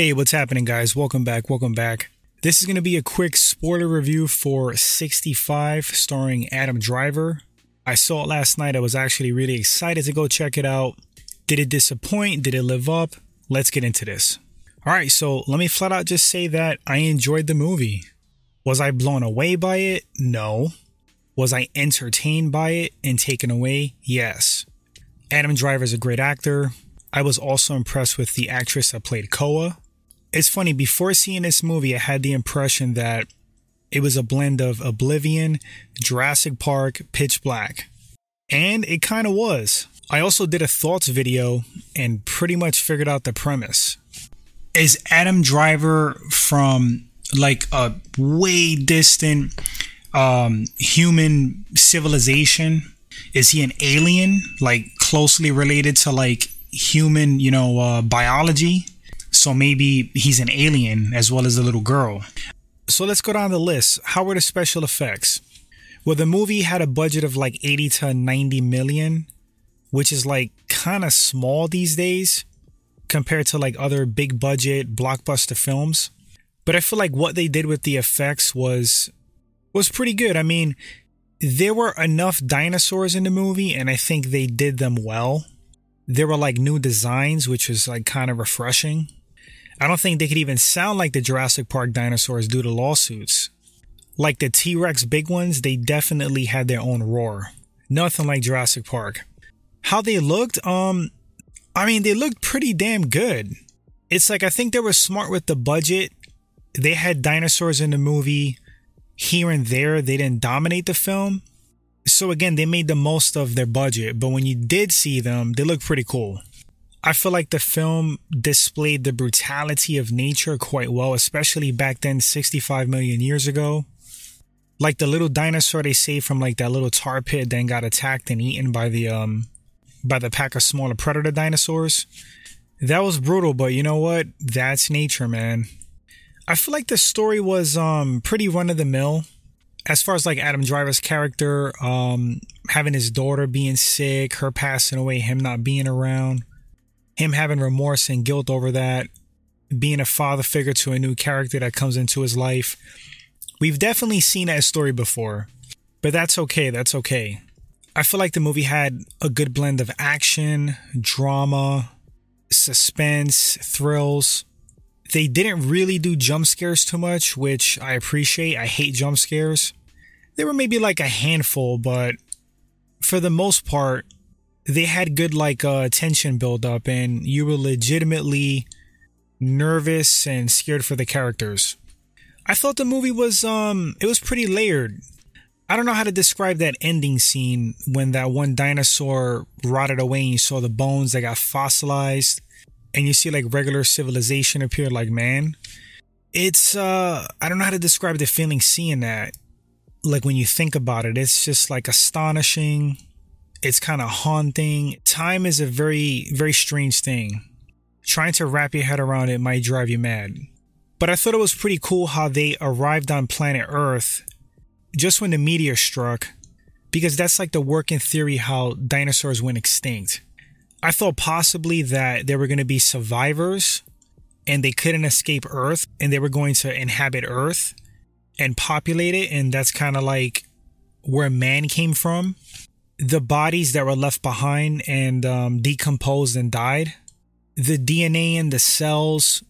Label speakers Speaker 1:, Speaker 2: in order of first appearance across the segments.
Speaker 1: Hey, what's happening, guys? Welcome back. Welcome back. This is going to be a quick spoiler review for 65, starring Adam Driver. I saw it last night. I was actually really excited to go check it out. Did it disappoint? Did it live up? Let's get into this. All right, so let me flat out just say that I enjoyed the movie. Was I blown away by it? No. Was I entertained by it and taken away? Yes. Adam Driver is a great actor. I was also impressed with the actress that played Koa. It's funny, before seeing this movie, I had the impression that it was a blend of Oblivion, Jurassic Park, Pitch Black. And it kind of was. I also did a thoughts video and pretty much figured out the premise. Is Adam Driver from like a way distant um, human civilization? Is he an alien, like closely related to like human, you know, uh, biology? So maybe he's an alien as well as the little girl. So let's go down the list. How were the special effects? Well, the movie had a budget of like 80 to 90 million, which is like kind of small these days compared to like other big budget blockbuster films. But I feel like what they did with the effects was was pretty good. I mean, there were enough dinosaurs in the movie and I think they did them well. There were like new designs, which was like kind of refreshing. I don't think they could even sound like the Jurassic Park dinosaurs due to lawsuits. Like the T Rex big ones, they definitely had their own roar. Nothing like Jurassic Park. How they looked, um, I mean, they looked pretty damn good. It's like I think they were smart with the budget. They had dinosaurs in the movie here and there. They didn't dominate the film. So again, they made the most of their budget, but when you did see them, they looked pretty cool. I feel like the film displayed the brutality of nature quite well, especially back then, 65 million years ago. Like the little dinosaur they saved from like that little tar pit, then got attacked and eaten by the um by the pack of smaller predator dinosaurs. That was brutal, but you know what? That's nature, man. I feel like the story was um pretty run of the mill. As far as like Adam Driver's character, um, having his daughter being sick, her passing away, him not being around him having remorse and guilt over that, being a father figure to a new character that comes into his life. We've definitely seen that story before, but that's okay. That's okay. I feel like the movie had a good blend of action, drama, suspense, thrills. They didn't really do jump scares too much, which I appreciate. I hate jump scares. There were maybe like a handful, but for the most part, they had good like uh, tension build up and you were legitimately nervous and scared for the characters. I thought the movie was um it was pretty layered. I don't know how to describe that ending scene when that one dinosaur rotted away and you saw the bones that got fossilized and you see like regular civilization appear like man. It's uh I don't know how to describe the feeling seeing that. Like when you think about it, it's just like astonishing it's kind of haunting. Time is a very, very strange thing. Trying to wrap your head around it might drive you mad. But I thought it was pretty cool how they arrived on planet Earth just when the meteor struck, because that's like the working theory how dinosaurs went extinct. I thought possibly that there were going to be survivors and they couldn't escape Earth and they were going to inhabit Earth and populate it. And that's kind of like where man came from the bodies that were left behind and um, decomposed and died, the DNA in the cells,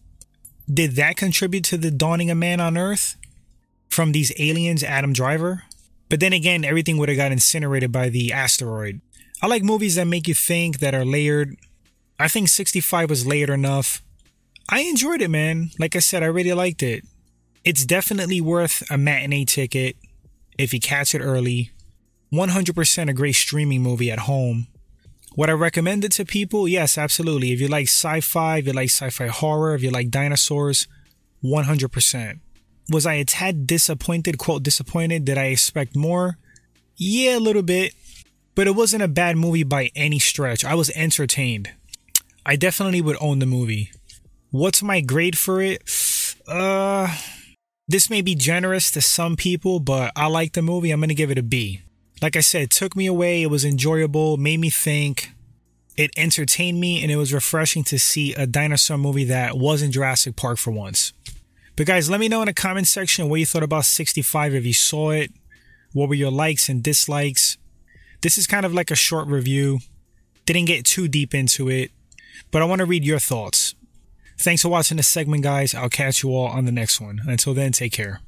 Speaker 1: did that contribute to the dawning of man on Earth from these aliens, Adam Driver? But then again, everything would have got incinerated by the asteroid. I like movies that make you think, that are layered. I think 65 was layered enough. I enjoyed it, man. Like I said, I really liked it. It's definitely worth a matinee ticket if you catch it early 100% a great streaming movie at home. Would I recommend it to people? Yes, absolutely. If you like sci fi, if you like sci fi horror, if you like dinosaurs, 100%. Was I a tad disappointed, quote, disappointed? Did I expect more? Yeah, a little bit. But it wasn't a bad movie by any stretch. I was entertained. I definitely would own the movie. What's my grade for it? Uh, this may be generous to some people, but I like the movie. I'm going to give it a B like I said, took me away. It was enjoyable, made me think. It entertained me and it was refreshing to see a dinosaur movie that wasn't Jurassic Park for once. But guys, let me know in the comment section what you thought about 65 if you saw it. What were your likes and dislikes? This is kind of like a short review. Didn't get too deep into it, but I want to read your thoughts. Thanks for watching this segment, guys. I'll catch you all on the next one. Until then, take care.